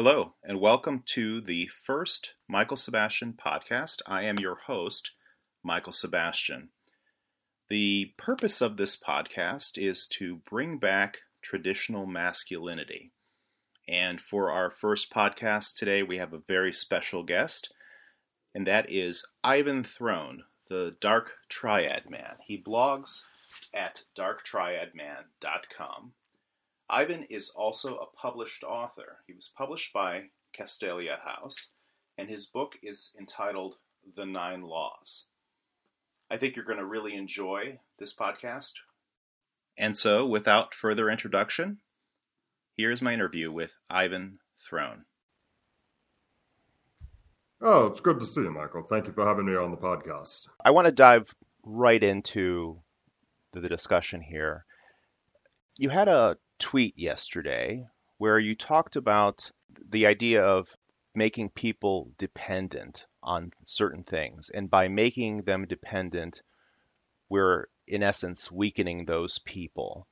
Hello, and welcome to the first Michael Sebastian podcast. I am your host, Michael Sebastian. The purpose of this podcast is to bring back traditional masculinity. And for our first podcast today, we have a very special guest, and that is Ivan Throne, the Dark Triad Man. He blogs at darktriadman.com. Ivan is also a published author. He was published by Castalia House, and his book is entitled The Nine Laws. I think you're going to really enjoy this podcast. And so, without further introduction, here's my interview with Ivan Throne. Oh, it's good to see you, Michael. Thank you for having me on the podcast. I want to dive right into the discussion here. You had a tweet yesterday where you talked about the idea of making people dependent on certain things. And by making them dependent, we're in essence weakening those people.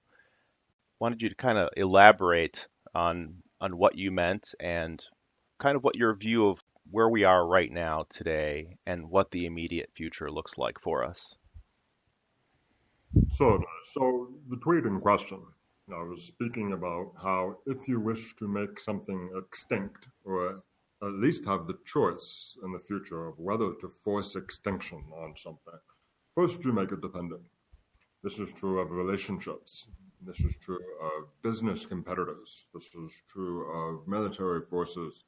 Wanted you to kind of elaborate on on what you meant and kind of what your view of where we are right now today and what the immediate future looks like for us. So, so the tweet in question I was speaking about how if you wish to make something extinct, or at least have the choice in the future of whether to force extinction on something, first you make it dependent. This is true of relationships. This is true of business competitors. This is true of military forces.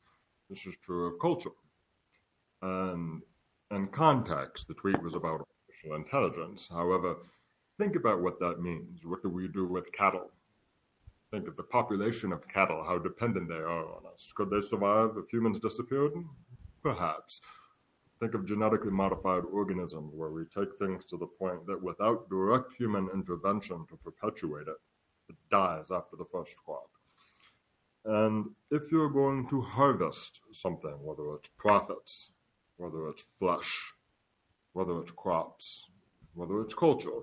This is true of culture. And in context, the tweet was about artificial intelligence. However, think about what that means. What do we do with cattle? Think of the population of cattle, how dependent they are on us. Could they survive if humans disappeared? Perhaps. Think of genetically modified organisms where we take things to the point that without direct human intervention to perpetuate it, it dies after the first crop. And if you're going to harvest something, whether it's profits, whether it's flesh, whether it's crops, whether it's culture,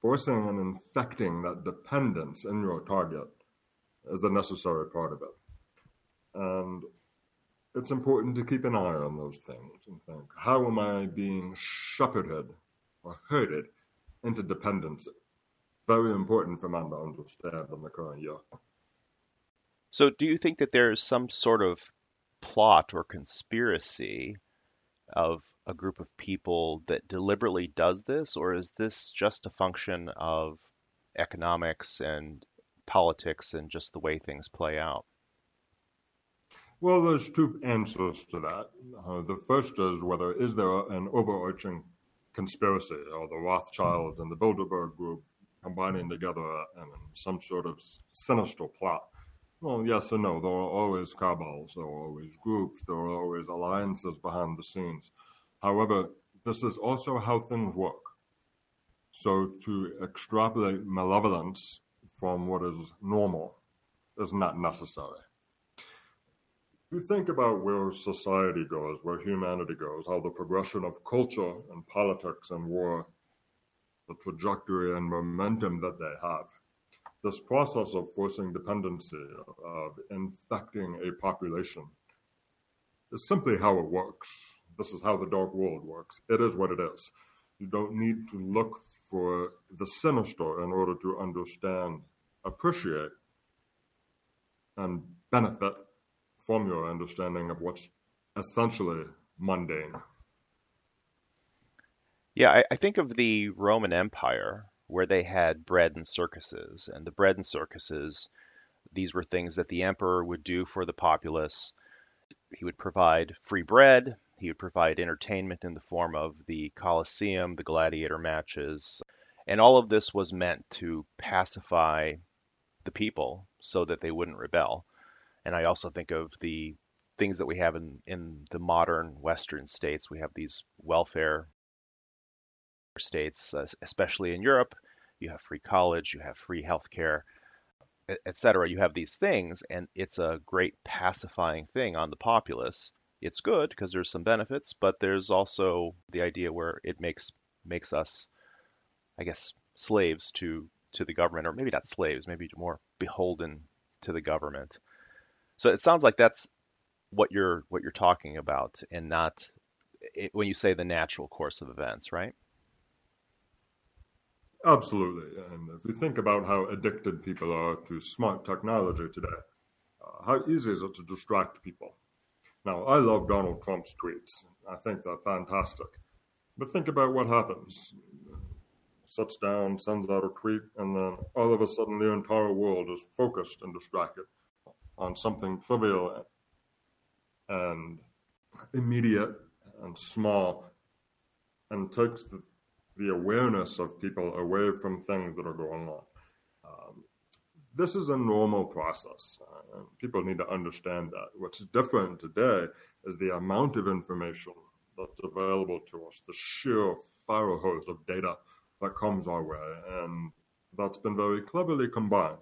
forcing and infecting that dependence in your target is a necessary part of it. And it's important to keep an eye on those things and think, how am I being shepherded or herded into dependency? Very important for man to understand in the current year. So, do you think that there's some sort of plot or conspiracy of a group of people that deliberately does this, or is this just a function of economics and politics and just the way things play out? Well, there's two answers to that. Uh, the first is whether is there an overarching conspiracy, or the Rothschild and the Bilderberg group combining together in some sort of sinister plot. Well, yes and no. There are always cabals, there are always groups, there are always alliances behind the scenes. However, this is also how things work. So to extrapolate malevolence from what is normal is not necessary. If You think about where society goes, where humanity goes, how the progression of culture and politics and war, the trajectory and momentum that they have this process of forcing dependency, of infecting a population, is simply how it works. This is how the dark world works. It is what it is. You don't need to look for the sinister in order to understand, appreciate, and benefit from your understanding of what's essentially mundane. Yeah, I, I think of the Roman Empire where they had bread and circuses. And the bread and circuses, these were things that the emperor would do for the populace. He would provide free bread, he would provide entertainment in the form of the Colosseum, the gladiator matches. And all of this was meant to pacify the people so that they wouldn't rebel. And I also think of the things that we have in, in the modern Western states. We have these welfare states, uh, especially in Europe, you have free college, you have free healthcare, etc. You have these things, and it's a great pacifying thing on the populace. It's good because there's some benefits, but there's also the idea where it makes makes us, I guess, slaves to to the government, or maybe not slaves, maybe more beholden to the government. So it sounds like that's what you're what you're talking about, and not it, when you say the natural course of events, right? Absolutely. And if you think about how addicted people are to smart technology today, uh, how easy is it to distract people? Now, I love Donald Trump's tweets. I think they're fantastic. But think about what happens. Sits down, sends out a tweet, and then all of a sudden the entire world is focused and distracted on something trivial and immediate and small and takes the, the awareness of people away from things that are going on. Um, this is a normal process. Uh, people need to understand that. What's different today is the amount of information that's available to us, the sheer fire hose of data that comes our way, and that's been very cleverly combined.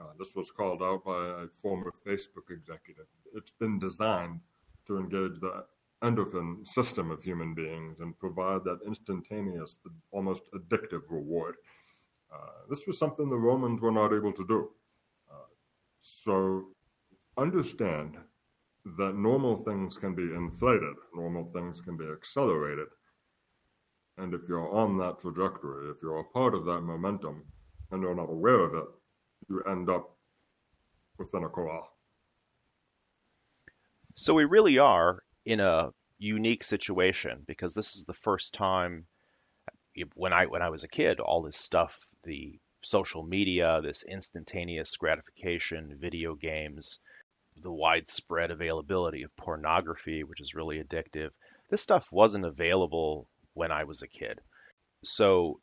Uh, this was called out by a former Facebook executive. It's been designed to engage the endocrine system of human beings and provide that instantaneous, almost addictive reward. Uh, this was something the Romans were not able to do. Uh, so understand that normal things can be inflated, normal things can be accelerated. And if you're on that trajectory, if you're a part of that momentum and you're not aware of it, you end up within a corral. So we really are in a unique situation because this is the first time when I when I was a kid, all this stuff, the social media, this instantaneous gratification, video games, the widespread availability of pornography, which is really addictive. This stuff wasn't available when I was a kid. So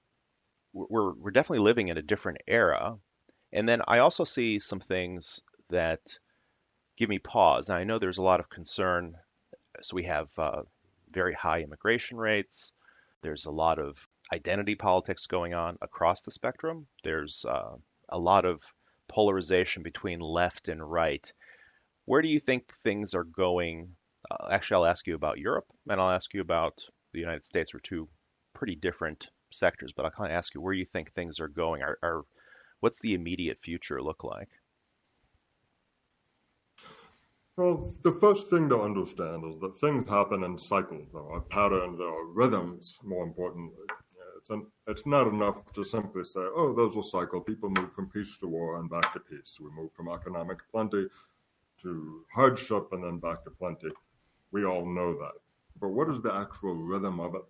we're we're definitely living in a different era. And then I also see some things that give me pause. Now I know there's a lot of concern. So we have uh, very high immigration rates. There's a lot of identity politics going on across the spectrum. There's uh, a lot of polarization between left and right. Where do you think things are going? Uh, actually, I'll ask you about Europe, and I'll ask you about the United States. Are two pretty different sectors, but I'll kind of ask you where you think things are going. Are, are what's the immediate future look like? Well, the first thing to understand is that things happen in cycles. There are patterns, there are rhythms, more importantly. It's, an, it's not enough to simply say, oh, those will cycle. People move from peace to war and back to peace. We move from economic plenty to hardship and then back to plenty. We all know that. But what is the actual rhythm of it?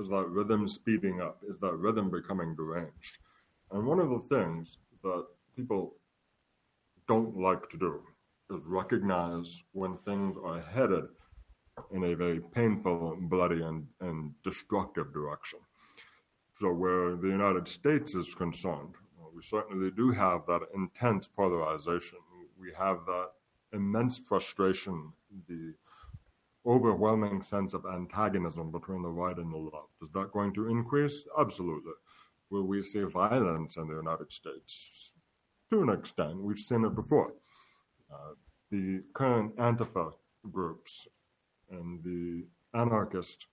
Is that rhythm speeding up? Is that rhythm becoming deranged? And one of the things that people don't like to do is recognize when things are headed in a very painful, bloody, and, and destructive direction. So, where the United States is concerned, we certainly do have that intense polarization. We have that immense frustration, the overwhelming sense of antagonism between the right and the left. Is that going to increase? Absolutely. Will we see violence in the United States? To an extent, we've seen it before. The current Antifa groups and the anarchist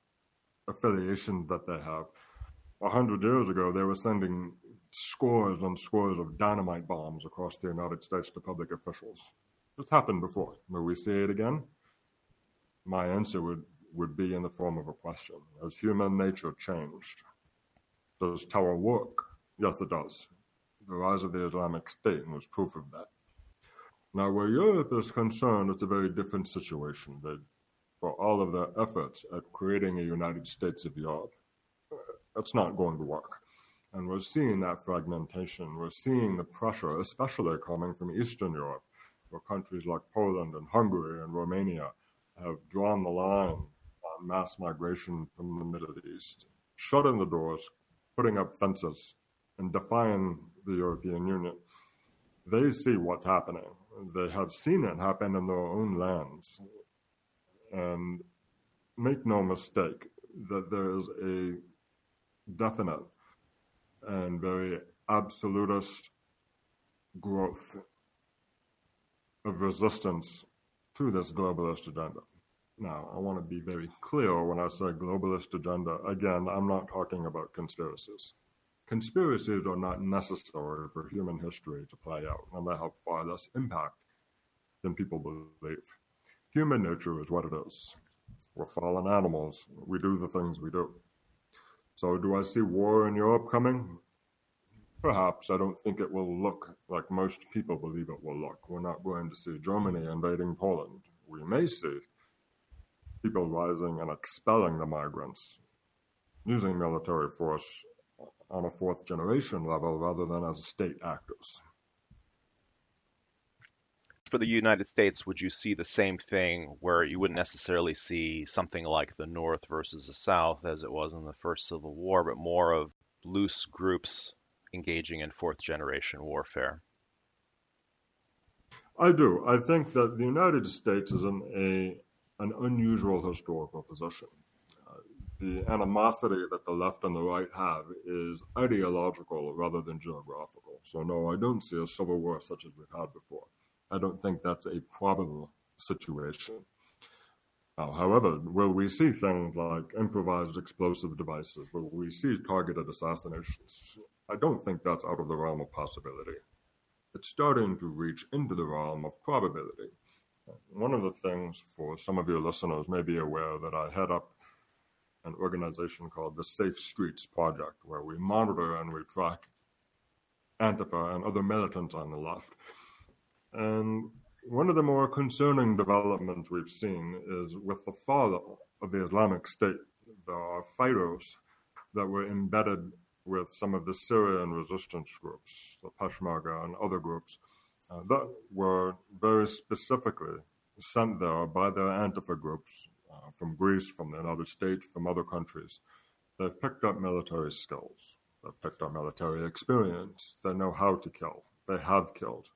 affiliation that they have. A hundred years ago, they were sending scores and scores of dynamite bombs across the United States to public officials. It's happened before. Will we see it again? My answer would, would be in the form of a question. Has human nature changed? Does terror work? Yes, it does. The rise of the Islamic State was proof of that. Now, where Europe is concerned, it's a very different situation. That for all of their efforts at creating a United States of Europe, uh, it's not going to work. And we're seeing that fragmentation. We're seeing the pressure, especially coming from Eastern Europe, where countries like Poland and Hungary and Romania have drawn the line on mass migration from the Middle East, shutting the doors, putting up fences, and defying the European Union. They see what's happening they have seen it happen in their own lands. And make no mistake that there is a definite and very absolutist growth of resistance to this globalist agenda. Now, I want to be very clear when I say globalist agenda. Again, I'm not talking about conspiracies conspiracies are not necessary for human history to play out, and they have far less impact than people believe. Human nature is what it is. We're fallen animals. We do the things we do. So, do I see war in Europe coming? Perhaps. I don't think it will look like most people believe it will look. We're not going to see Germany invading Poland. We may see people rising and expelling the migrants, using military force on a fourth generation level rather than as state actors. For the United States, would you see the same thing where you wouldn't necessarily see something like the North versus the South as it was in the first Civil War, but more of loose groups engaging in fourth generation warfare? I do. I think that the United States is in a an unusual historical position. The animosity that the left and the right have is ideological rather than geographical. So, no, I don't see a civil war such as we've had before. I don't think that's a probable situation. Uh, however, will we see things like improvised explosive devices? Will we see targeted assassinations? I don't think that's out of the realm of possibility. It's starting to reach into the realm of probability. One of the things for some of your listeners may be aware that I head up an organization called the Safe Streets Project, where we monitor and we track Antifa and other militants on the left. And one of the more concerning developments we've seen is with the fall of the Islamic State. There are fighters that were embedded with some of the Syrian resistance groups, the Peshmerga and other groups, uh, that were very specifically sent there by the Antifa groups Uh, from Greece, from the United States, from other countries. They've picked up military skills. They've picked up military experience. They know how to kill. They have killed.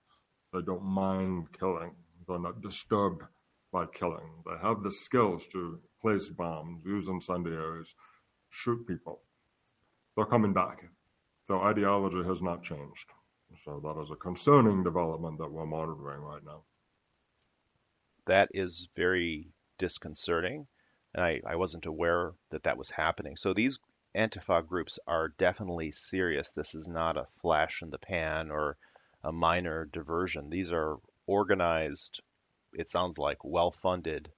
They don't mind killing. They're not disturbed by killing. They have the skills to place bombs, use incendiaries, shoot people. They're coming back. Their ideology has not changed. So that is a concerning development that we're monitoring right now. That is very disconcerting. And I, I wasn't aware that that was happening. So these Antifa groups are definitely serious. This is not a flash in the pan or a minor diversion. These are organized, it sounds like well funded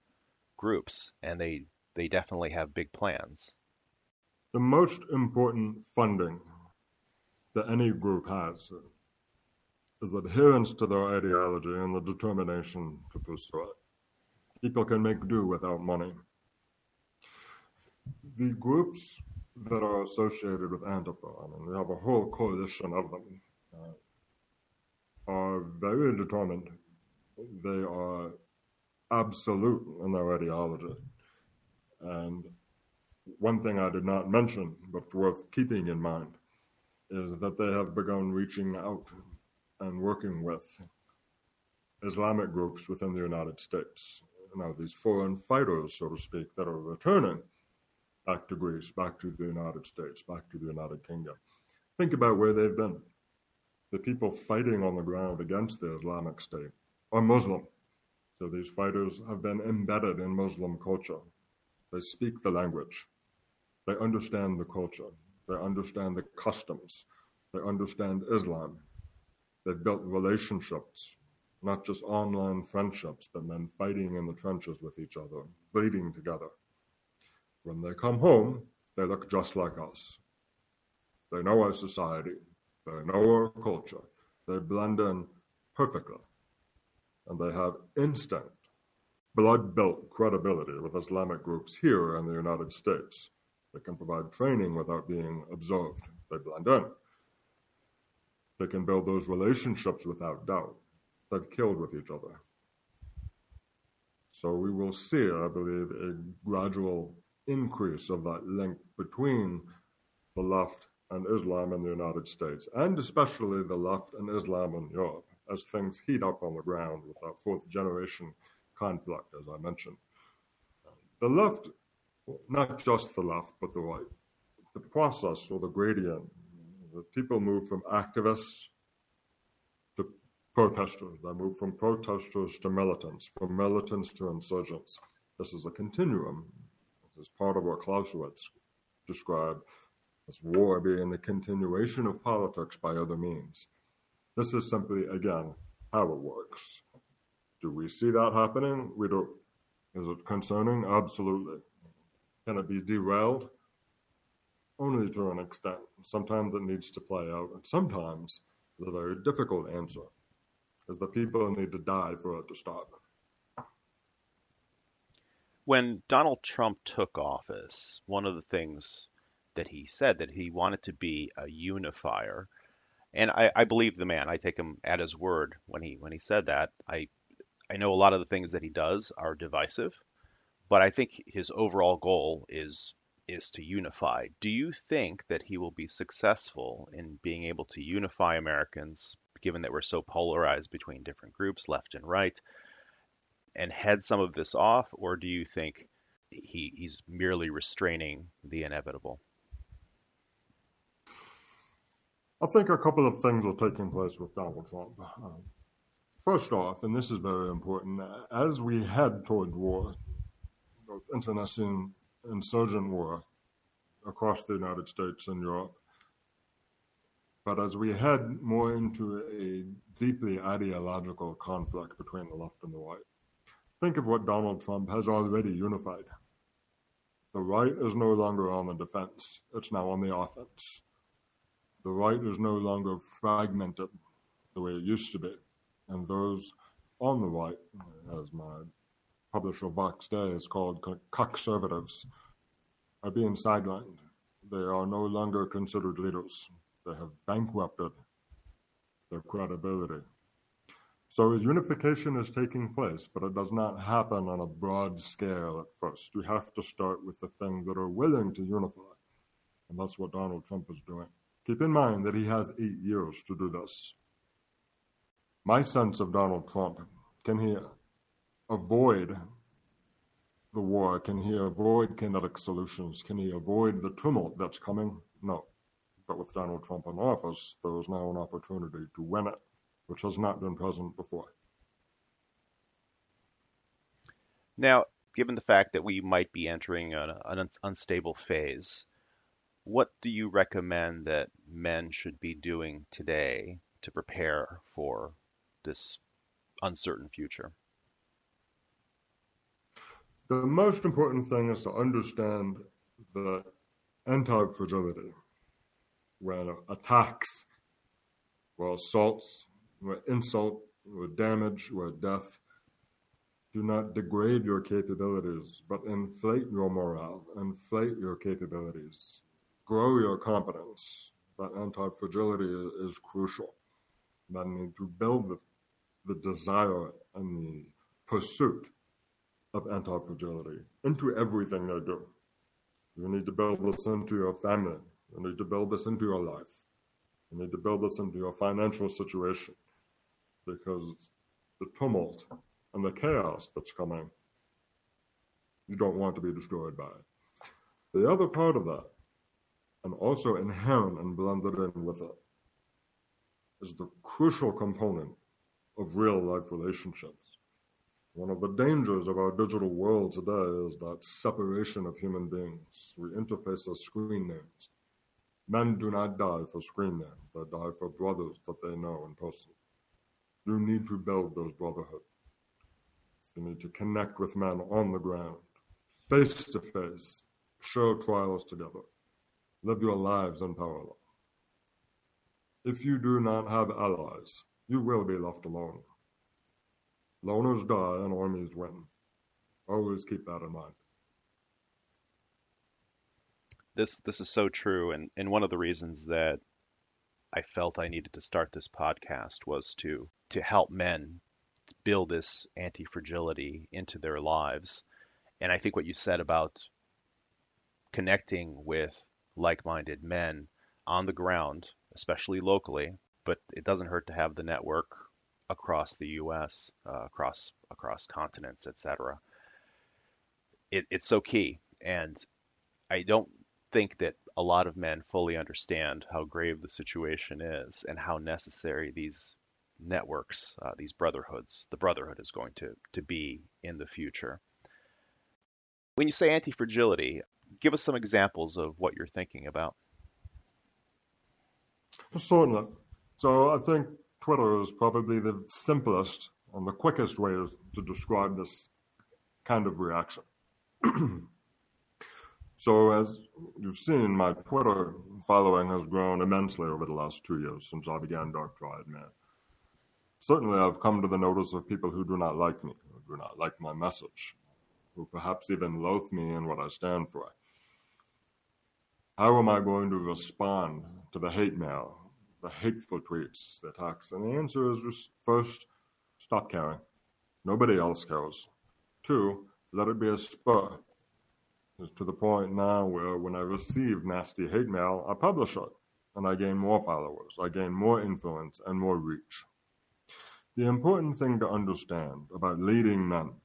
groups, and they, they definitely have big plans. The most important funding that any group has is adherence to their ideology and the determination to pursue it. People can make do without money. The groups that are associated with Antifa, I mean, we have a whole coalition of them, uh, are very determined. They are absolute in their ideology. And one thing I did not mention, but worth keeping in mind, is that they have begun reaching out and working with Islamic groups within the United States. Now, these foreign fighters, so to speak, that are returning back to Greece, back to the United States, back to the United Kingdom. Think about where they've been. The people fighting on the ground against the Islamic State are Muslim. So these fighters have been embedded in Muslim culture. They speak the language. They understand the culture. They understand the customs. They understand Islam. They've built relationships, not just online friendships, but men fighting in the trenches with each other, bleeding together. When they come home, they look just like us. They know our society. They know our culture. They blend in perfectly. And they have instant, blood built credibility with Islamic groups here in the United States. They can provide training without being observed. They blend in. They can build those relationships without doubt. They've killed with each other. So we will see, I believe, a gradual increase of that link between the left and Islam in the United States, and especially the left and Islam in Europe, as things heat up on the ground with that fourth generation conflict, as I mentioned. The left not just the left, but the right. The process or the gradient, the people move from activists protesters. They move from protesters to militants, from militants to insurgents. This is a continuum. This is part of what Clausewitz described as war being the continuation of politics by other means. This is simply, again, how it works. Do we see that happening? We don't. Is it concerning? Absolutely. Can it be derailed? Only to an extent. Sometimes it needs to play out, and sometimes the very difficult answer is the people need to die for it to stop. When Donald Trump took office, one of the things that he said that he wanted to be a unifier. And I, I believe the man. I take him at his word when he when he said that. I I know a lot of the things that he does are divisive, but I think his overall goal is is to unify. Do you think that he will be successful in being able to unify Americans, given that we're so polarized between different groups, left and right, and head some of this off, or do you think he, he's merely restraining the inevitable? I think a couple of things are taking place with Donald Trump. Um, first off, and this is very important, as we head toward war, international insurgent war across the United States and Europe, but as we head more into a deeply ideological conflict between the left and the right, think of what Donald Trump has already unified. The right is no longer on the defense, it's now on the offense the right is no longer fragmented the way it used to be. And those on the right, as my publisher Vox Day is called conservatives, are being sidelined. They are no longer considered leaders. They have bankrupted their credibility. So his unification is taking place, but it does not happen on a broad scale at first. You have to start with the things that are willing to unify. And that's what Donald Trump is doing. Keep in mind that he has eight years to do this. My sense of Donald Trump can he avoid the war? Can he avoid kinetic solutions? Can he avoid the tumult that's coming? No. But with Donald Trump in office, there is now an opportunity to win it, which has not been present before. Now, given the fact that we might be entering an, an unstable phase, what do you recommend that men should be doing today to prepare for this uncertain future? The most important thing is to understand the anti fragility when attacks, where assaults, where insult, where damage, where death do not degrade your capabilities, but inflate your morale, inflate your capabilities, grow your competence. That anti-fragility is, is crucial. That need to build the, the desire and the pursuit of anti-fragility into everything they do. You need to build this into your family. You need to build this into your life. You need to build this into your financial situation because the tumult and the chaos that's coming, you don't want to be destroyed by it. The other part of that and also inherent and blended in with it is the crucial component of real life relationships. One of the dangers of our digital world today is that separation of human beings. We interface as screen names. Men do not die for screen names, they die for brothers that they know in person. You need to build those brotherhoods. You need to connect with men on the ground, face to face, share trials together Live your lives in parallel. If you do not have allies, you will be left alone. Loners die and armies win. Always keep that in mind. This this is so true, and, and one of the reasons that I felt I needed to start this podcast was to to help men build this anti fragility into their lives. And I think what you said about connecting with like-minded men on the ground, especially locally. But it doesn't hurt to have the network across the U.S., uh, across across continents, etc. It, it's so key, and I don't think that a lot of men fully understand how grave the situation is and how necessary these networks, uh, these brotherhoods, the brotherhood is going to to be in the future. When you say anti-fragility, give us some examples of what you're thinking about. Certainly. So I think Twitter is probably the simplest And the quickest way to describe this kind of reaction. so, as you've seen, my Twitter following has grown immensely over the last two years since I began Dark Triad Man. Certainly, I've come to the notice of people who do not like me, who do not like my message, who perhaps even loathe me and what I stand for. How am I going to respond to the hate mail, the hateful tweets, the attacks? And the answer is just first, stop caring. Nobody else cares. Two, let it be a spur. It's to the point now where when I receive nasty hate mail, I publish it and I gain more followers, I gain more influence and more reach. The important thing to understand about leading men,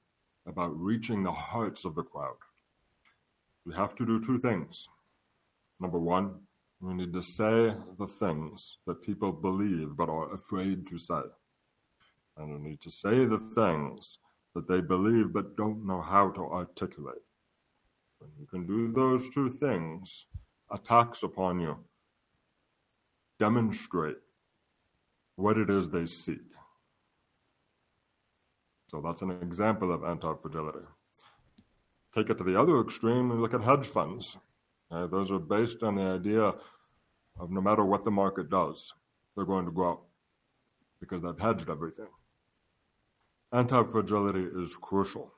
about reaching the hearts of the crowd, we have to do two things. Number one, we need to say the things that people believe but are afraid to say. And we need to say the things that they believe but don't know how to articulate. When you can do those two things, attacks upon you demonstrate what it is they seek. So that's an example of anti-fragility. Take it to the other extreme and look at hedge funds. Uh, those are based on the idea of no matter what the market does, they're going to grow because they've hedged everything. Anti-fragility is crucial.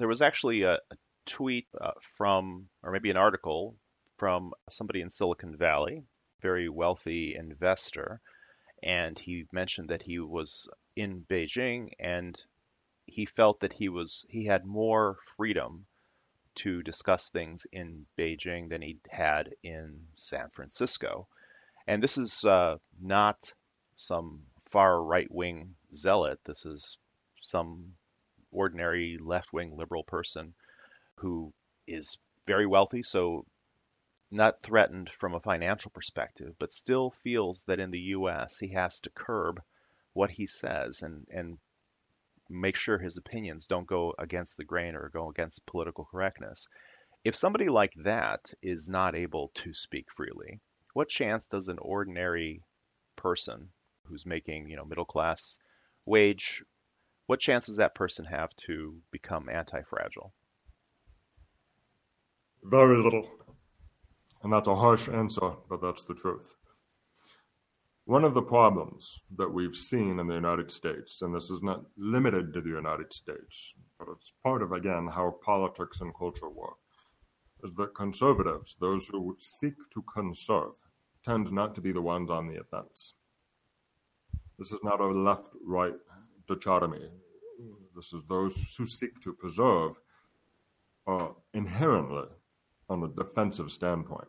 There was actually a, a tweet uh, from, or maybe an article from somebody in Silicon Valley, very wealthy investor, and he mentioned that he was in Beijing and he felt that he was he had more freedom to discuss things in Beijing than he had in San Francisco. And this is uh, not some far right wing zealot. This is some ordinary left wing liberal person who is very wealthy, so not threatened from a financial perspective, but still feels that in the US he has to curb what he says and, and make sure his opinions don't go against the grain or go against political correctness. If somebody like that is not able to speak freely, what chance does an ordinary person who's making, you know, middle class wage, what chance does that person have to become anti-fragile? Very little. And that's a harsh answer, but that's the truth. One of the problems that we've seen in the United States, and this is not limited to the United States, but it's part of, again, how politics and culture work, is that conservatives, those who seek to conserve, tend not to be the ones on the offense. This is not a left right dichotomy. This is those who seek to preserve are inherently on a defensive standpoint.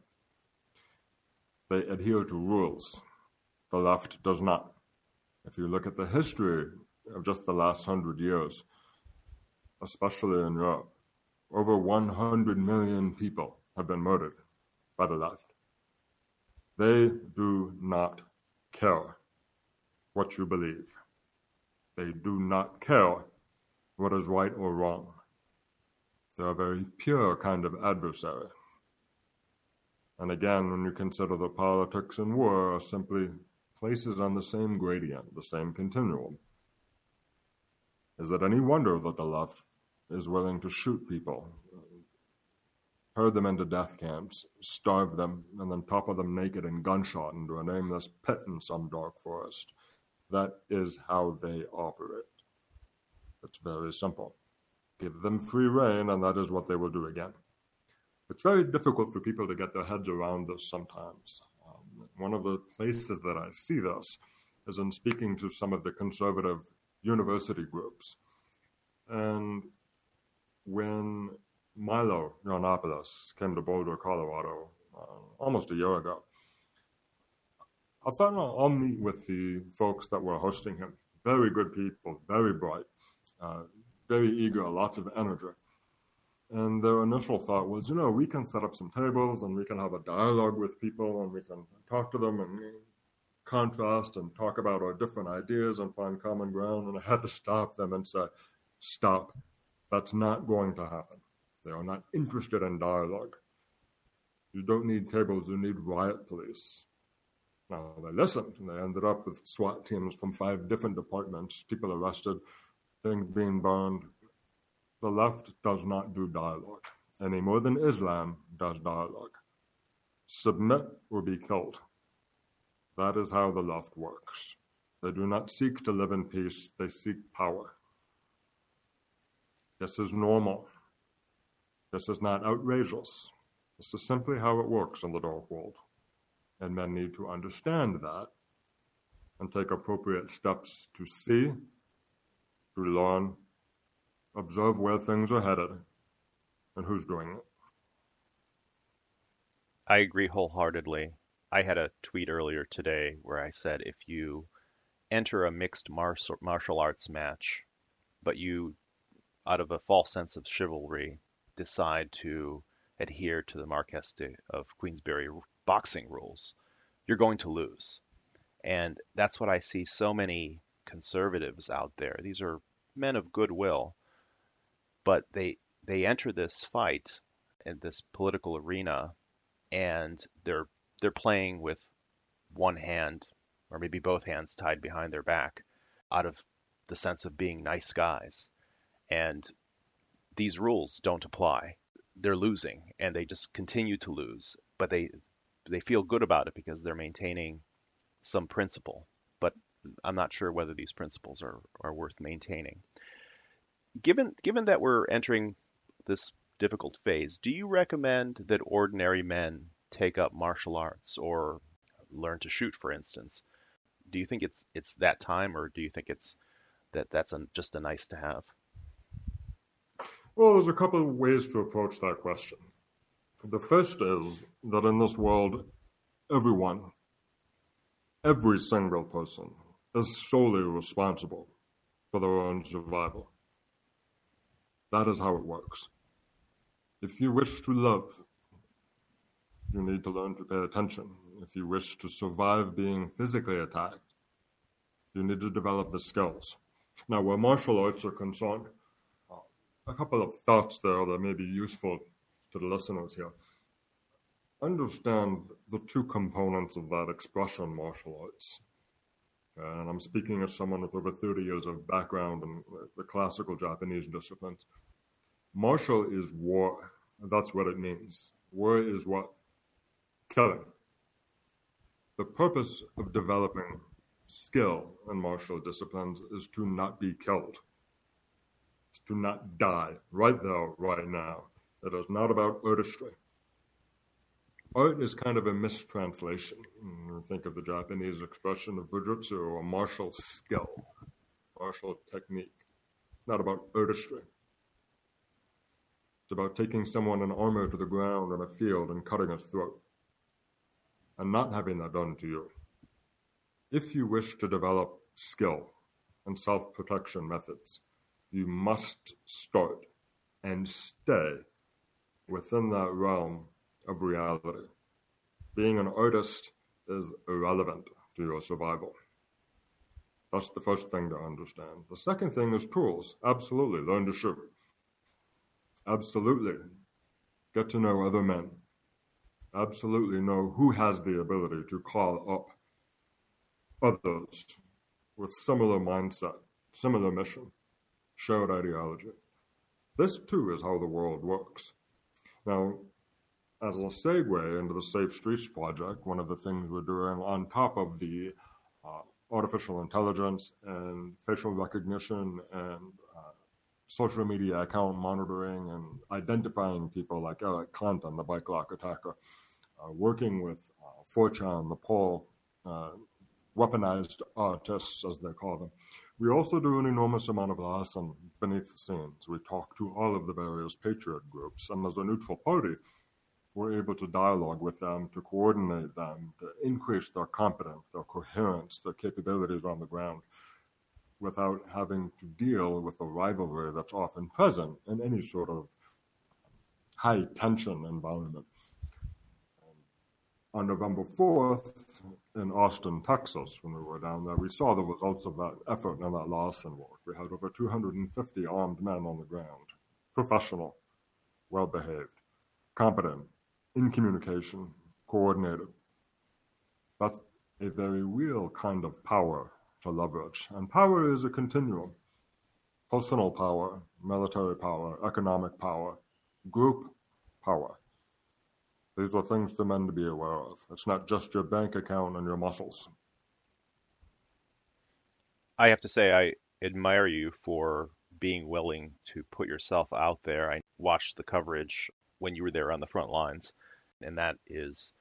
They adhere to rules. The left does not. If you look at the history of just the last hundred years, especially in Europe, over 100 million people have been murdered by the left. They do not care what you believe. They do not care what is right or wrong. They're a very pure kind of adversary. And again, when you consider that politics and war are simply places on the same gradient, the same continuum, is it any wonder that the left is willing to shoot people, herd them into death camps, starve them, and then topple them naked and gunshot into a nameless pit in some dark forest? That is how they operate. It's very simple. Give them free rein, and that is what they will do again. It's very difficult for people to get their heads around this sometimes. Um, one of the places that I see this is in speaking to some of the conservative university groups. And when Milo Yiannopoulos came to Boulder, Colorado, uh, almost a year ago, I thought I'll, I'll meet with the folks that were hosting him. Very good people, very bright, uh, very eager, lots of energy. And their initial thought was, you know, we can set up some tables and we can have a dialogue with people and we can talk to them and contrast and talk about our different ideas and find common ground. And I had to stop them and say, stop. That's not going to happen. They are not interested in dialogue. You don't need tables, you need riot police. Now, they listened, and they ended up with SWAT teams from five different departments, people arrested, things being burned. The left does not do dialogue any more than Islam does dialogue. Submit or be killed. That is how the left works. They do not seek to live in peace, they seek power. This is normal. This is not outrageous. This is simply how it works in the dark world. And men need to understand that and take appropriate steps to see, to learn, observe where things are headed, and who's doing it. I agree wholeheartedly. I had a tweet earlier today where I said if you enter a mixed martial arts match, but you, out of a false sense of chivalry, decide to adhere to the Marquess de, of Queensberry boxing rules, you're going to lose. And that's what I see so many conservatives out there. These are men of goodwill, but they they enter this fight in this political arena and they're they're playing with one hand or maybe both hands tied behind their back out of the sense of being nice guys. And these rules don't apply. They're losing and they just continue to lose, but they they feel good about it because they're maintaining some principle. But I'm not sure whether these principles are, are worth maintaining. Given given that we're entering this difficult phase, do you recommend that ordinary men take up martial arts or learn to shoot, for instance? Do you think it's it's that time, or do you think it's that that's a, just a nice to have? Well, there's a couple of ways to approach that question. The first is that in this world, everyone, every single person, is solely responsible for their own survival. That is how it works. If you wish to love, you need to learn to pay attention. If you wish to survive being physically attacked, you need to develop the skills. Now, where martial arts are concerned, a couple of thoughts there that may be useful to the listeners here. Understand the two components of that expression, martial arts. And I'm speaking as someone with over 30 years of background in the classical Japanese disciplines. Martial is war. That's what it means. War is what? Killing. The purpose of developing skill in martial disciplines is to not be killed, to not die right there, right now. It is not about artistry. Art is kind of a mistranslation. Think of the Japanese expression of bujutsu or martial skill, martial technique. Not about artistry. It's about taking someone in armor to the ground in a field and cutting its throat, and not having that done to you. If you wish to develop skill and self protection methods, you must start and stay within that realm of reality. Being an artist is irrelevant to your survival. That's the first thing to understand. The second thing is tools. Absolutely, learn to shoot. Absolutely. Get to know other men. Absolutely know who has the ability to call up others with similar mindset, similar mission, shared ideology. This too is how the world works. Now, as a segue into the Safe Streets project, one of the things we're doing on top of the uh, artificial intelligence and facial recognition and uh, social media account monitoring and identifying people like Eric Clanton, the bike lock attacker, uh, working with uh, 4chan, the uh, weaponized autists, as they call them. We also do an enormous amount of lesson beneath the scenes. We talk to all of the various patriot groups, and as a neutral party, we're able to dialogue with them, to coordinate them, to increase their competence, their coherence, their capabilities on the ground without having to deal with the rivalry that's often present in any sort of high tension environment. On November 4th in Austin, Texas, when we were down there, we saw the results of that effort and that Lawson work. We had over 250 armed men on the ground, professional, well behaved, competent, in communication, coordinated. That's a very real kind of power to leverage. And power is a continuum personal power, military power, economic power, group power. These are things for men to be aware of. It's not just your bank account and your muscles. I have to say, I admire you for being willing to put yourself out there. I watched the coverage when you were there on the front lines, and that is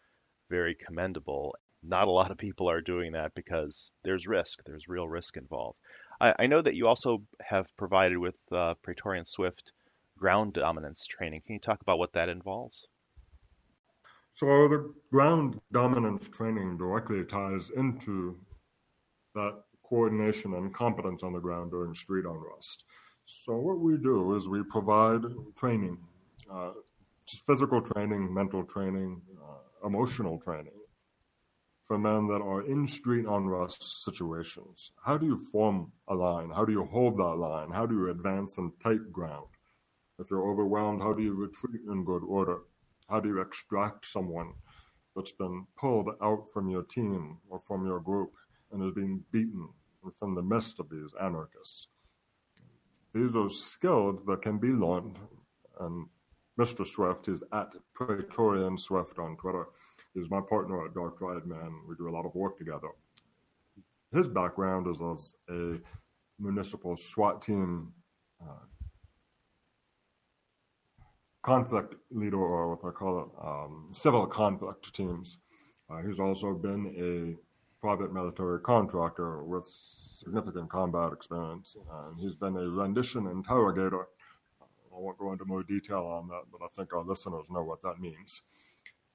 very commendable. Not a lot of people are doing that because there's risk, there's real risk involved. I, I know that you also have provided with uh, Praetorian Swift ground dominance training. Can you talk about what that involves? So the ground dominance training directly ties into that coordination and competence on the ground during street unrest. So what we do is we provide training, uh, physical training, mental training, uh, emotional training for men that are in street unrest situations. How do you form a line? How do you hold that line? How do you advance and take ground? If you're overwhelmed, how do you retreat in good order? How do you extract someone that's been pulled out from your team or from your group and is being beaten within the midst of these anarchists? These are skills that can be learned. And Mr. Swift is at Praetorian Swift on Twitter He's my partner at Dark Triad Man. We do a lot of work together. His background is as a municipal SWAT team uh, conflict leader, or what I call it, um, civil conflict teams. Uh, he's also been a private military contractor with significant combat experience, and he's been a rendition interrogator. I won't go into more detail on that, but I think our listeners know what that means.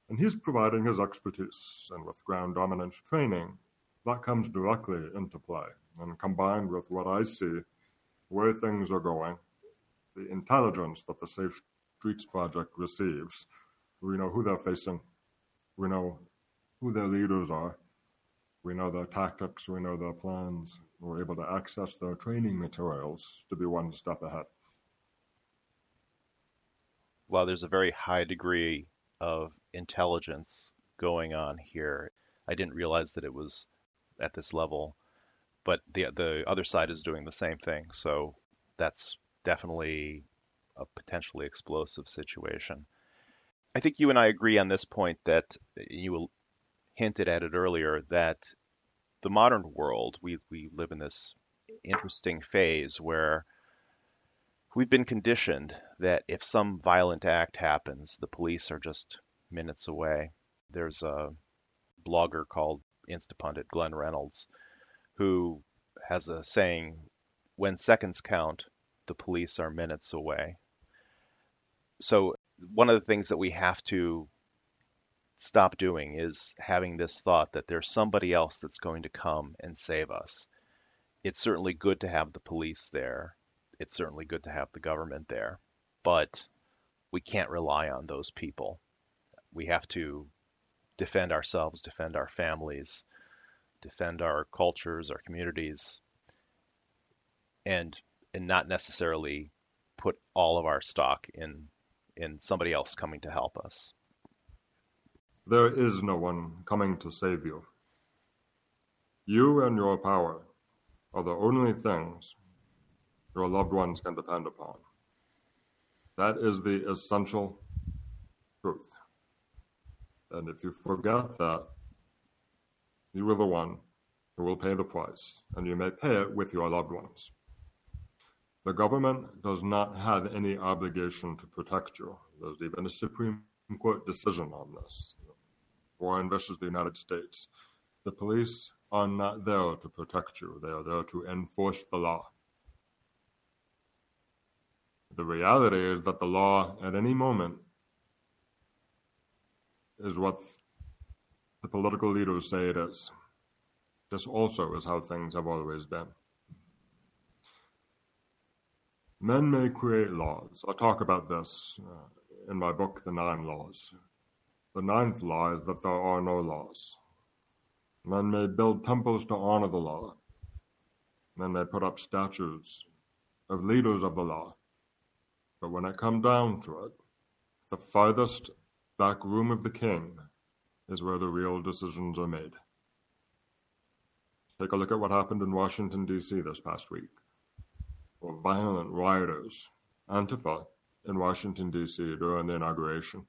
And he's providing his expertise, and with ground dominance training, that comes directly into play. And combined with what I see, where things are going, the intelligence that the Safe Streets Project receives, we know who they're facing, we know who their leaders are, we know their tactics, we know their plans, we're able to access their training materials to be one step ahead. Well, there's a very high degree of intelligence going on here. I didn't realize that it was at this level, but the the other side is doing the same thing. So that's definitely a potentially explosive situation. I think you and I agree on this point that you hinted at it earlier that the modern world we we live in this interesting phase where we've been conditioned that if some violent act happens, the police are just minutes away. There's a blogger called Instapundit, Glenn Reynolds, who has a saying, when seconds count, the police are minutes away. So one of the things that we have to stop doing is having this thought that there's somebody else that's going to come and save us. It's certainly good to have the police there. It's certainly good to have the government there, but we can't rely on those people we have to defend ourselves, defend our families, defend our cultures, our communities, and and not necessarily put all of our stock in in somebody else coming to help us. There is no one coming to save you. You and your power are the only things your loved ones can depend upon. That is the essential truth. And if you forget that, you are the one who will pay the price, and you may pay it with your loved ones. The government does not have any obligation to protect you. There's even a Supreme Court decision on this. Warren versus the United States. The police are not there to protect you, they are there to enforce the law. The reality is that the law at any moment is what the political leaders say it is. This also is how things have always been. Men may create laws. I talk about this uh, in my book, The Nine Laws. The ninth law is that there are no laws. Men may build temples to honor the law. Men may put up statues of leaders of the law. But when it comes down to it, the farthest back room of the king is where the real decisions are made. Take a look at what happened in Washington, D.C. this past week. Violent rioters, Antifa, in Washington, D.C. during the inauguration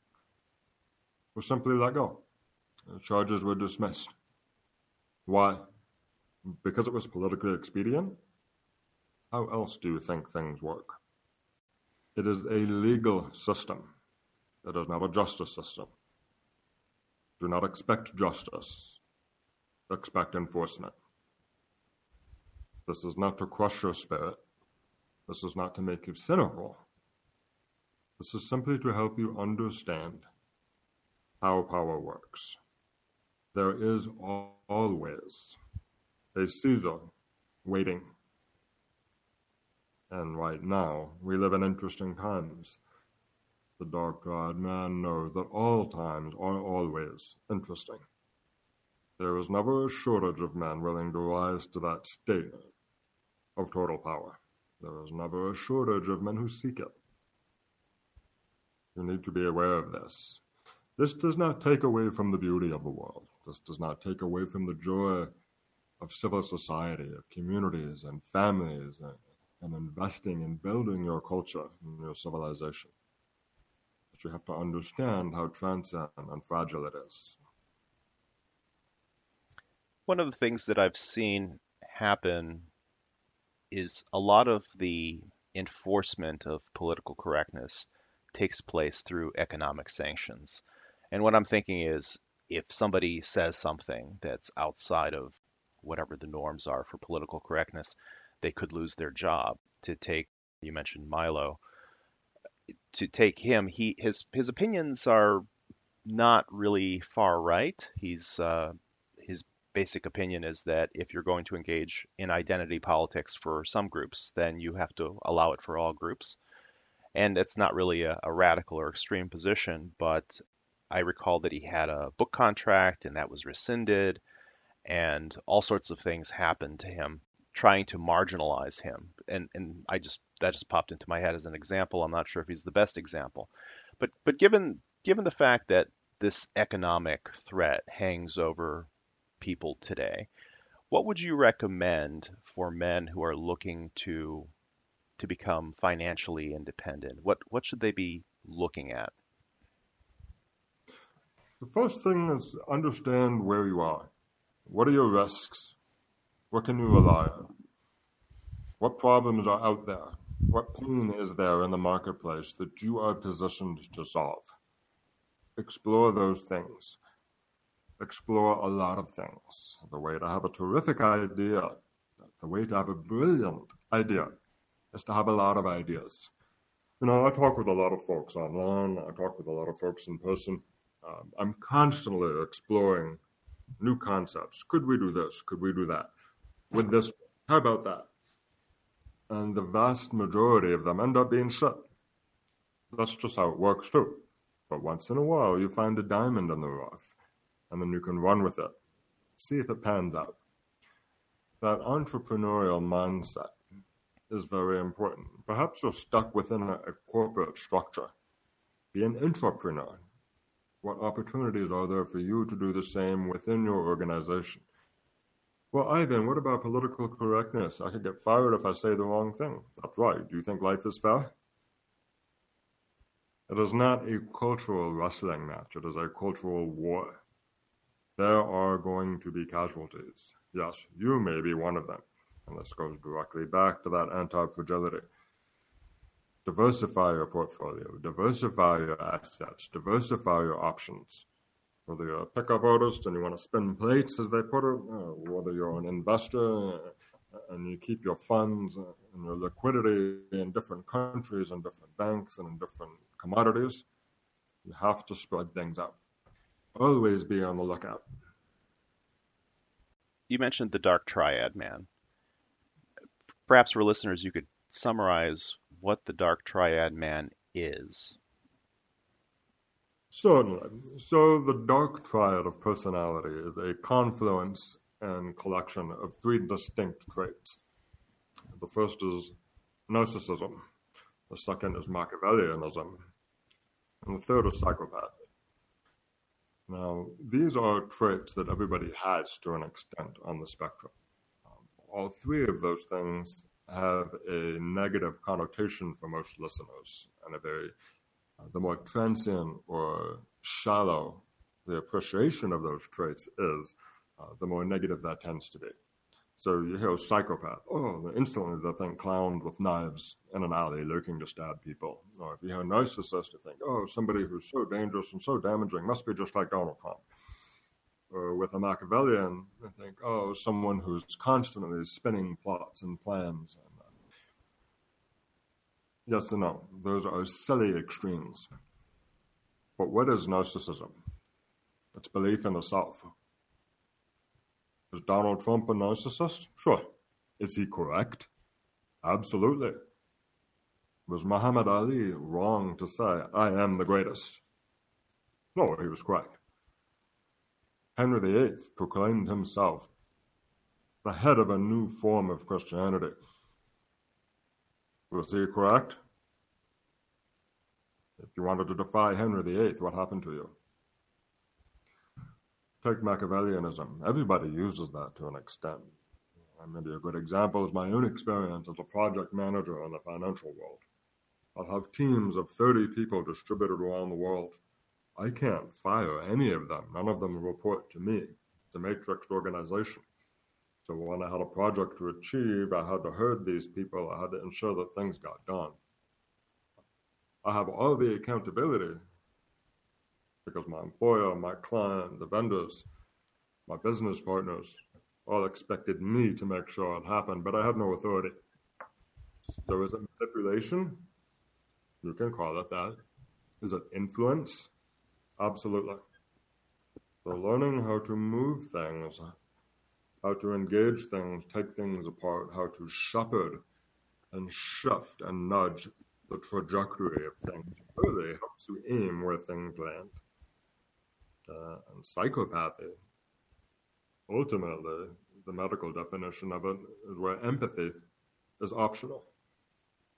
were simply let go. The charges were dismissed. Why? Because it was politically expedient? How else do you think things work? It is a legal system. It is not a justice system. Do not expect justice. Expect enforcement. This is not to crush your spirit. This is not to make you cynical. This is simply to help you understand how power works. There is always a Caesar waiting. And right now, we live in interesting times. The dark triad man knows that all times are always interesting. There is never a shortage of men willing to rise to that state of total power. There is never a shortage of men who seek it. You need to be aware of this. This does not take away from the beauty of the world. This does not take away from the joy of civil society, of communities and families, and, and investing in building your culture and your civilization. But you have to understand how transient and fragile it is. One of the things that I've seen happen is a lot of the enforcement of political correctness takes place through economic sanctions. And what I'm thinking is if somebody says something that's outside of whatever the norms are for political correctness, they could lose their job. To take, you mentioned Milo, to take him, he his his opinions are not really far right. He's uh, basic opinion is that if you're going to engage in identity politics for some groups, then you have to allow it for all groups. And it's not really a, a radical or extreme position, but I recall that he had a book contract and that was rescinded, and all sorts of things happened to him trying to marginalize him. And and I just that just popped into my head as an example. I'm not sure if he's the best example, but but given given the fact that this economic threat hangs over people today. What would you recommend for men who are looking to to become financially independent? What what should they be looking at? The first thing is understand where you are. What are your risks? What can you rely on? What problems are out there? What pain is there in the marketplace that you are positioned to solve? Explore those things explore a lot of things. The way to have a terrific idea, the way to have a brilliant idea, is to have a lot of ideas. You know, I talk with a lot of folks online, I talk with a lot of folks in person. Um, I'm constantly exploring new concepts. Could we do this? Could we do that? With this, how about that? And the vast majority of them end up being shit. That's just how it works too. But once in a while, you find a diamond in the rough and then you can run with it. See if it pans out. That entrepreneurial mindset is very important. Perhaps you're stuck within a, a corporate structure. Be an intrapreneur. What opportunities are there for you to do the same within your organization? Well, Ivan, what about political correctness? I could get fired if I say the wrong thing. That's right. Do you think life is fair? It is not a cultural wrestling match. It is a cultural war. There are going to be casualties. Yes, you may be one of them. And this goes directly back to that anti fragility. Diversify your portfolio, diversify your assets, diversify your options. Whether you're a pickup artist and you want to spin plates, as they put it, uh, whether you're an investor uh, and you keep your funds and your liquidity in different countries and different banks and in different commodities, you have to spread things out always be on the lookout. You mentioned the dark triad man. Perhaps for listeners, you could summarize what the dark triad man is. Certainly. So, the dark triad of personality is a confluence and collection of three distinct traits. The first is narcissism, the second is Machiavellianism, and the third is psychopathy. Now, these are traits that everybody has to an extent on the spectrum. all three of those things have a negative connotation for most listeners and a very uh, the more transient or shallow the appreciation of those traits is, uh, the more negative that tends to be. So you hear a psychopath, oh, instantly they think clowns with knives in an alley looking to stab people. Or if you hear a narcissist, you think, oh, somebody who's so dangerous and so damaging must be just like Donald Trump. Or with a Machiavellian, you think, oh, someone who's constantly spinning plots and plans. Uh, yes and no, those are silly extremes. But what is narcissism? It's belief in the self. Is Donald Trump a narcissist? Sure. Is he correct? Absolutely. Was Muhammad Ali wrong to say, I am the greatest? No, he was correct. Henry VIII proclaimed himself the head of a new form of Christianity. Was he correct? If you wanted to defy Henry VIII, what happened to you? Take Machiavellianism. Everybody uses that to an extent. Maybe a good example is my own experience as a project manager in the financial world. I'll have teams of 30 people distributed around the world. I can't fire any of them. None of them report to me. It's a matrix organization. So when I had a project to achieve, I had to herd these people. I had to ensure that things got done. I have all the accountability because my employer, my client, the vendors, my business partners all expected me to make sure it happened, but I had no authority. So is it manipulation? You can call it that. Is it influence? Absolutely. So learning how to move things, how to engage things, take things apart, how to shepherd and shift and nudge the trajectory of things really helps you aim where things land uh, and psychopathy. Ultimately, the medical definition of it is where empathy is optional.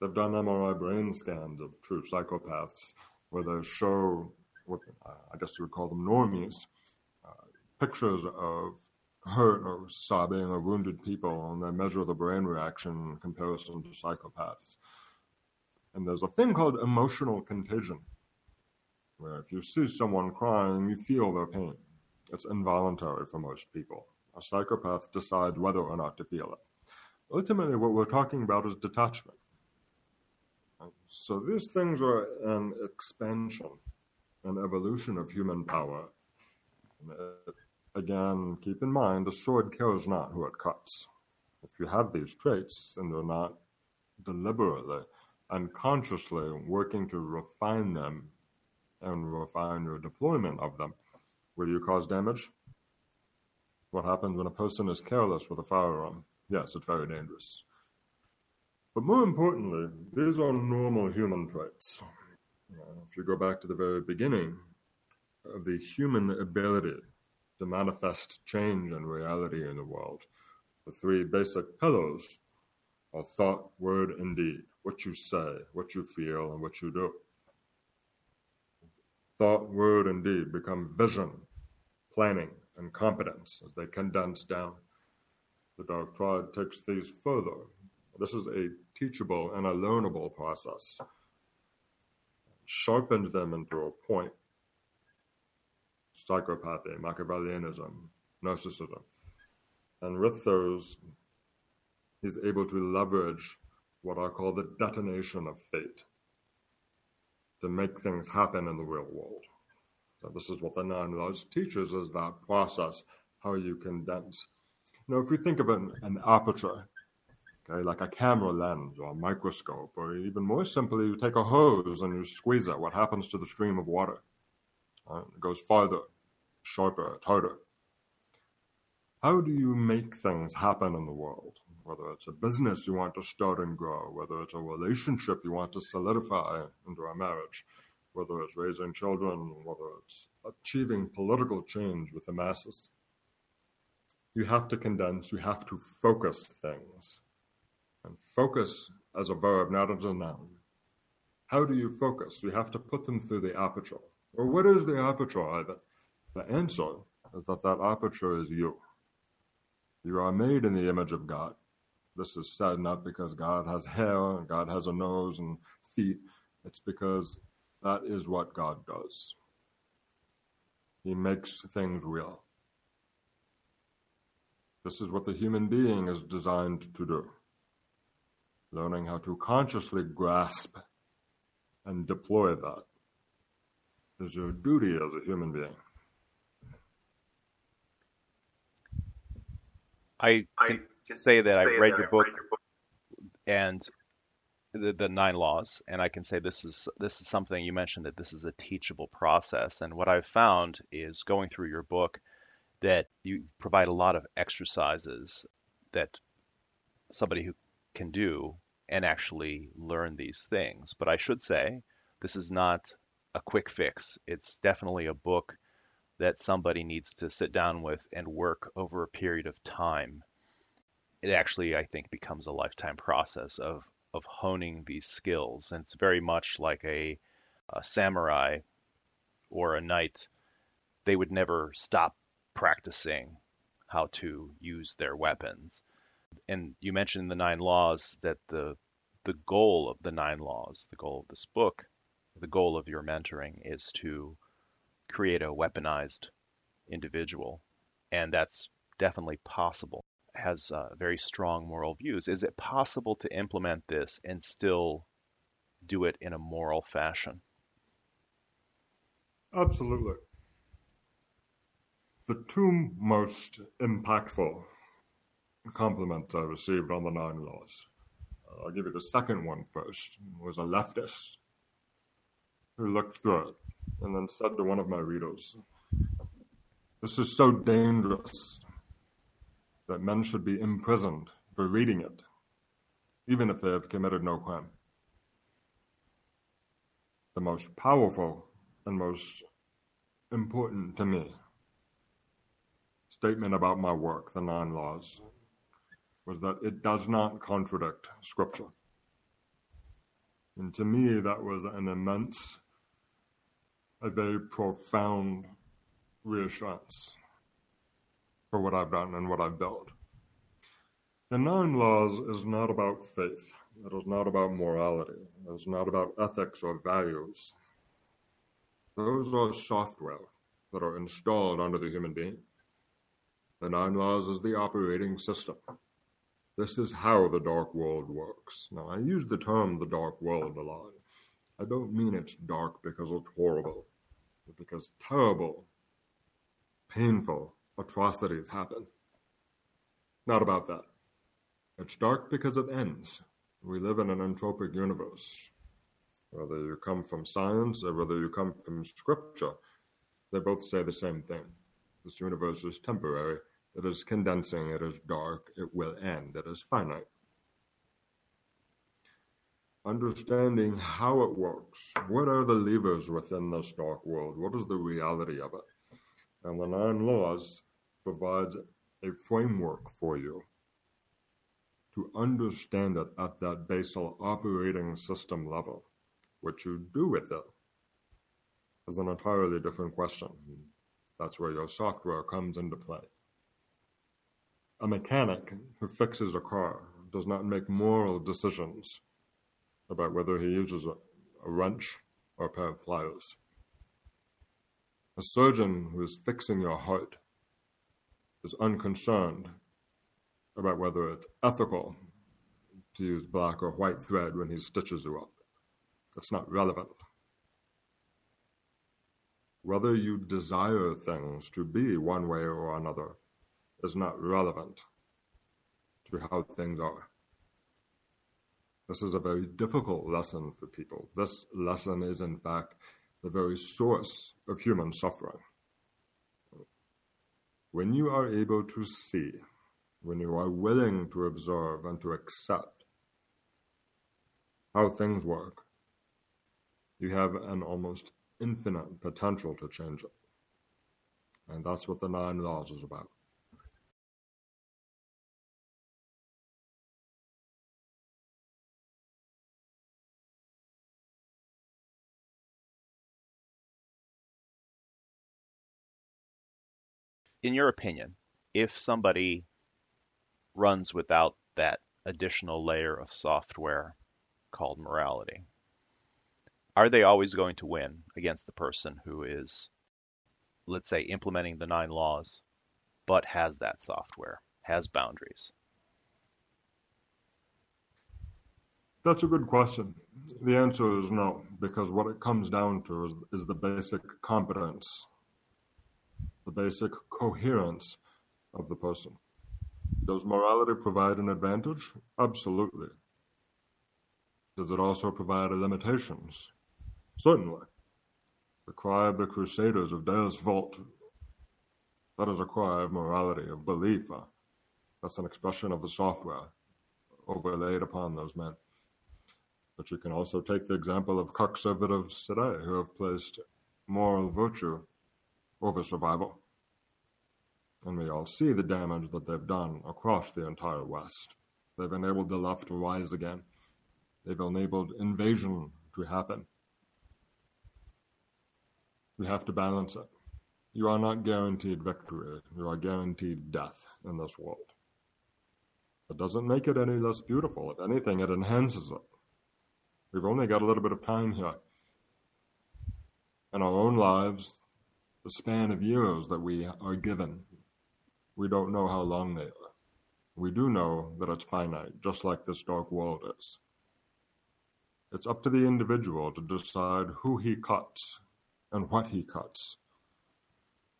They've done MRI brain scans of true psychopaths where they show what I guess you would call them normies, uh, pictures of hurt or sobbing or wounded people, and they measure the brain reaction in comparison to psychopaths. And there's a thing called emotional contagion where if you see someone crying, you feel their pain. It's involuntary for most people. A psychopath decides whether or not to feel it. Ultimately, what we're talking about is detachment. So these things are an expansion, an evolution of human power. Uh, again, keep in mind, the sword kills not who it cuts. If you have these traits and they're not deliberately and consciously working to refine them and refine your deployment of them. Will you cause damage? What happens when a person is careless with a firearm? Yes, it's very dangerous. But more importantly, these are normal human traits. if you go back to the very beginning of the human ability to manifest change and reality in the world, the three basic pillars are thought, word, and deed. What you say, what you feel, and what you do thought, word, and deed become vision, planning, and competence as they condense down. The Dark Triad takes these further. This is a teachable and a learnable process. Sharpened them into a point. Psychopathy, Machiavellianism, narcissism. And with those, he's able to leverage what I call the detonation of fate to make things happen in the real world. So this is what the nine laws teaches is that process, how you condense. Now, if we think of an, an aperture, okay, like a camera lens or a microscope, or even more simply, you take a hose and you squeeze it, what happens to the stream of water? Uh, it goes farther, sharper, harder. How do you make things happen in the world? Whether it's a business you want to start and grow, whether it's a relationship you want to solidify into a marriage, whether it's raising children, whether it's achieving political change with the masses. You have to condense, you have to focus things. And focus as a verb, not as a noun. How do you focus? You have to put them through the aperture. Or what is the aperture, Ivan? The answer is that that aperture is you. You are made in the image of God. This is said not because God has hair and God has a nose and feet. It's because that is what God does. He makes things real. This is what the human being is designed to do. Learning how to consciously grasp and deploy that is your duty as a human being. I can say that I read your book and the, the nine laws, and I can say this is this is something you mentioned that this is a teachable process. And what I've found is going through your book that you provide a lot of exercises that somebody who can do and actually learn these things. But I should say this is not a quick fix. It's definitely a book that somebody needs to sit down with and work over a period of time. It actually, I think, becomes a lifetime process of of honing these skills, and it's very much like a, a samurai or a knight. They would never stop practicing how to use their weapons. And you mentioned the nine laws that the the goal of the nine laws, the goal of this book, the goal of your mentoring is to create a weaponized individual. And that's definitely possible. Has uh, very strong moral views. Is it possible to implement this and still do it in a moral fashion? Absolutely. The two most impactful compliments I received on the Nine Laws. Uh, I'll give you the second one first. Was a leftist who looked through it and then said to one of my readers, This is so dangerous that men should be imprisoned for reading it, even if they have committed no crime. The most powerful and most important to me statement about my work, The Nine Laws, was that it does not contradict Scripture. And to me, that was an immense a very profound reassurance for what I've done and what I've built. The Nine Laws is not about faith. It is not about morality. It is not about ethics or values. Those are software that are installed onto the human being. The Nine Laws is the operating system. This is how the dark world works. Now, I use the term the dark world a lot. I don't mean it's dark because it's horrible, but because terrible, painful atrocities happen. Not about that. It's dark because it ends. We live in an entropic universe. Whether you come from science or whether you come from scripture, they both say the same thing. This universe is temporary. It is condensing. It is dark. It will end. It is finite understanding how it works. What are the levers within this dark world? What is the reality of it? And the nine laws provides a framework for you to understand it at that basal operating system level. What you do with it is an entirely different question. That's where your software comes into play. A mechanic who fixes a car does not make moral decisions about whether he uses a, a wrench or a pair of pliers. A surgeon who is fixing your heart is unconcerned about whether it's ethical to use black or white thread when he stitches you up. That's not relevant. Whether you desire things to be one way or another is not relevant to how things are. This is a very difficult lesson for people. This lesson is, in fact, the very source of human suffering. When you are able to see, when you are willing to observe and to accept how things work, you have an almost infinite potential to change it. And that's what the Nine Laws is about. In your opinion, if somebody runs without that additional layer of software called morality? Are they always going to win against the person who is, let's say, implementing the nine laws, but has that software, has boundaries? That's a good question. The answer is no, because what it comes down to is, is the basic competence, the basic coherence of the person. Does morality provide an advantage? Absolutely. Does it also provide limitations? Certainly. The cry of the Crusaders of Deus Vult, that is a cry of morality, of belief. Uh, that's an expression of the software overlaid upon those men. But you can also take the example of conservatives today who have placed moral virtue over survival. And we all see the damage that they've done across the entire West. They've enabled the left to rise again. They've enabled invasion to happen. We have to balance it. You are not guaranteed victory. You are guaranteed death in this world. It doesn't make it any less beautiful. If anything, it enhances it. We've only got a little bit of time here. In our own lives, the span of years that we are given, we don't know how long they are. We do know that it's finite, just like this dark world is. It's up to the individual to decide who he cuts and what he cuts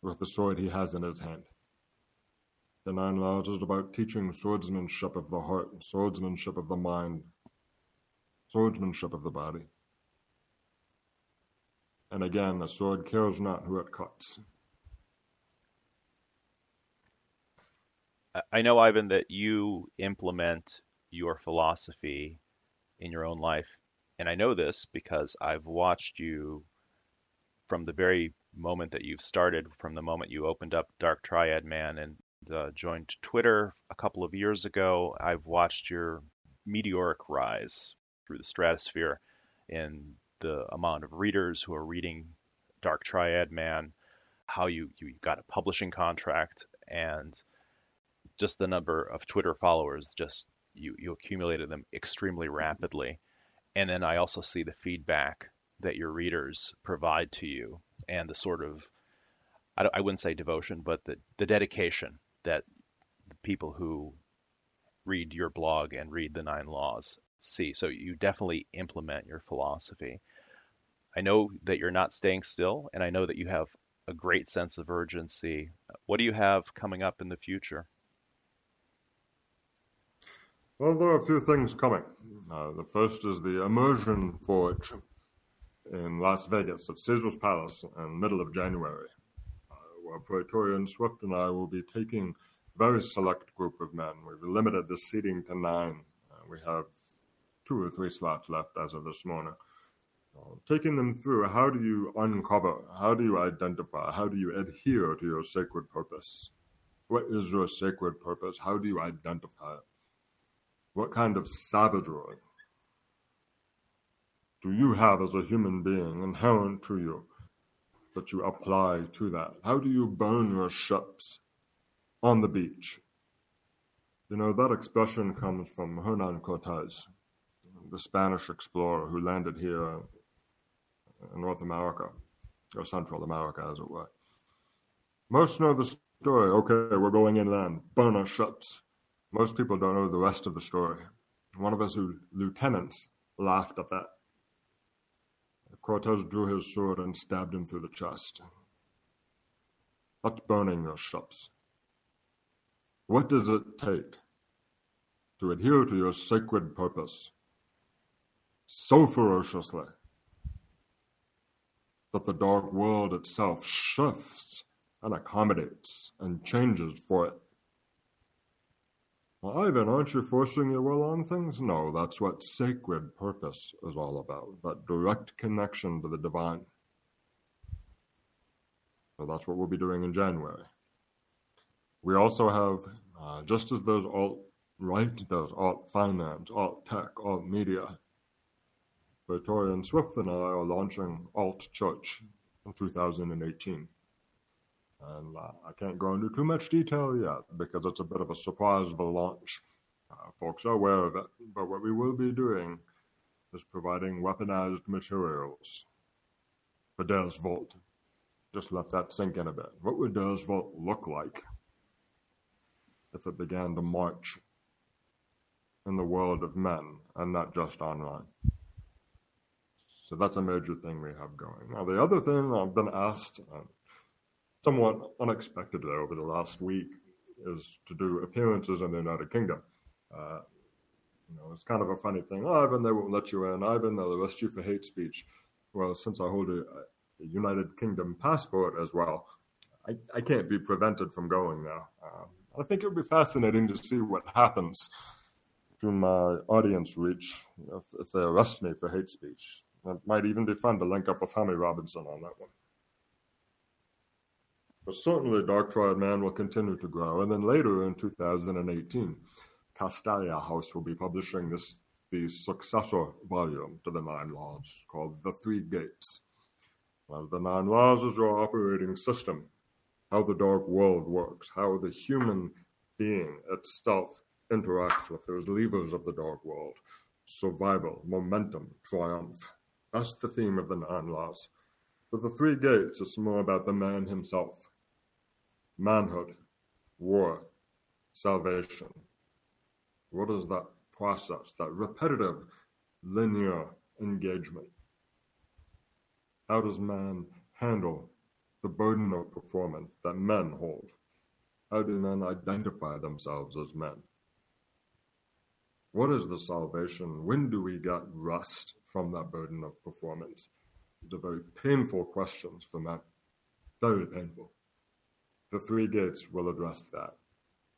with the sword he has in his hand. The Nine Laws is about teaching swordsmanship of the heart, swordsmanship of the mind, swordsmanship of the body. And again, the sword cares not who it cuts. I know, Ivan, that you implement your philosophy in your own life. And I know this because I've watched you from the very moment that you've started, from the moment you opened up Dark Triad Man and uh, joined Twitter a couple of years ago. I've watched your meteoric rise through the stratosphere in the amount of readers who are reading Dark Triad Man, how you, you got a publishing contract, and just the number of Twitter followers, just you, you accumulated them extremely rapidly. And then I also see the feedback that your readers provide to you and the sort of, I, I wouldn't say devotion, but the, the dedication that the people who read your blog and read the nine laws see. So you definitely implement your philosophy. I know that you're not staying still, and I know that you have a great sense of urgency. What do you have coming up in the future? Well, there are a few things coming. Uh, the first is the Immersion Forge in Las Vegas at Caesar's Palace in middle of January, uh, where Praetorian Swift and I will be taking a very select group of men. We've limited the seating to nine. Uh, we have two or three slots left as of this morning. Uh, taking them through, how do you uncover? How do you identify? How do you adhere to your sacred purpose? What is your sacred purpose? How do you identify it? What kind of savagery do you have as a human being inherent to you that you apply to that? How do you burn your ships on the beach? You know, that expression comes from Hernan Cortez the Spanish explorer who landed here in North America, or Central America, as it were. Most know the story. Okay, we're going inland. Burn our ships. Most people don't know the rest of the story. One of his lieutenants laughed at that. Cortez drew his sword and stabbed him through the chest. That's burning your ships. What does it take to adhere to your sacred purpose so ferociously that the dark world itself shifts and accommodates and changes for it. Well, Ivan, aren't you forcing your will on things? No, that's what sacred purpose is all about that direct connection to the divine. So that's what we'll be doing in January. We also have, uh, just as there's alt right, there's alt finance, alt tech, alt media, Praetorian Swift and I are launching Alt Church in 2018. And uh, I can't go into too much detail yet because it's a bit of a surprise of a launch. Uh, folks are aware of it, but what we will be doing is providing weaponized materials for Deus Vult. Just let that sink in a bit. What would Deus Vult look like if it began to march in the world of men and not just online? So that's a major thing we have going. Now, the other thing I've been asked, uh, somewhat unexpectedly over the last week, is to do appearances in the United Kingdom. Uh, you know, it's kind of a funny thing. Oh, Ivan, they won't let you in. Ivan, they'll arrest you for hate speech. Well, since I hold a, a United Kingdom passport as well, I, I, can't be prevented from going now. Uh, I think it would be fascinating to see what happens to my audience reach if, if they arrest me for hate speech. It might even be fun to link up with Tommy Robinson on that one. But certainly, Dark Triad Man will continue to grow. And then later in 2018, Castalia House will be publishing this the successor volume to the Nine Laws called The Three Gates. Well, the Nine Laws is your operating system, how the dark world works, how the human being itself interacts with those levers of the dark world survival, momentum, triumph. That's the theme of the Nine Laws. But the Three Gates is more about the man himself manhood, war, salvation. What is that process, that repetitive, linear engagement? How does man handle the burden of performance that men hold? How do men identify themselves as men? What is the salvation? When do we get rest from that burden of performance? These are very painful questions for men. Very painful. The three gates will address that,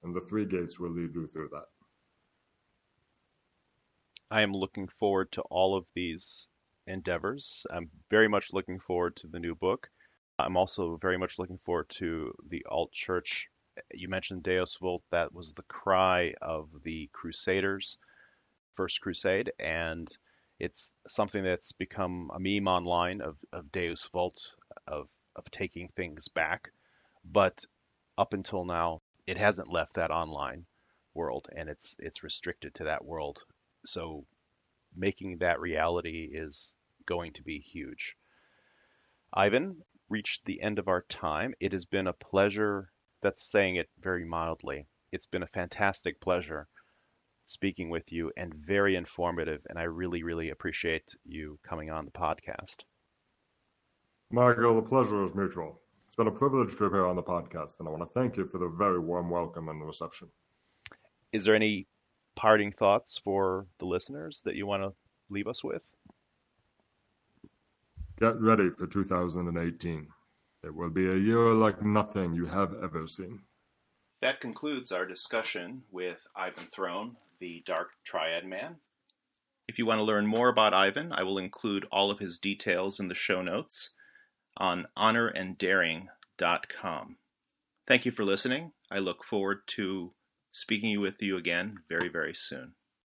and the three gates will lead you through that. I am looking forward to all of these endeavors. I'm very much looking forward to the new book. I'm also very much looking forward to the alt church. You mentioned Deus Vult. That was the cry of the Crusaders, First Crusade, and it's something that's become a meme online of, of Deus Vult, of, of taking things back. But up until now, it hasn't left that online world, and it's it's restricted to that world so making that reality is going to be huge. Ivan reached the end of our time. It has been a pleasure, that's saying it very mildly. It's been a fantastic pleasure speaking with you and very informative, and I really, really appreciate you coming on the podcast. Michael, the pleasure is mutual. It's been a privilege to appear on the podcast, and I want to thank you for the very warm welcome and the reception. Is there any parting thoughts for the listeners that you want to leave us with? Get ready for 2018. It will be a year like nothing you have ever seen. That concludes our discussion with Ivan Throne, the Dark Triad Man. If you want to learn more about Ivan, I will include all of his details in the show notes on honoranddaring.com. Thank you for listening. I look forward to speaking with you again very, very soon.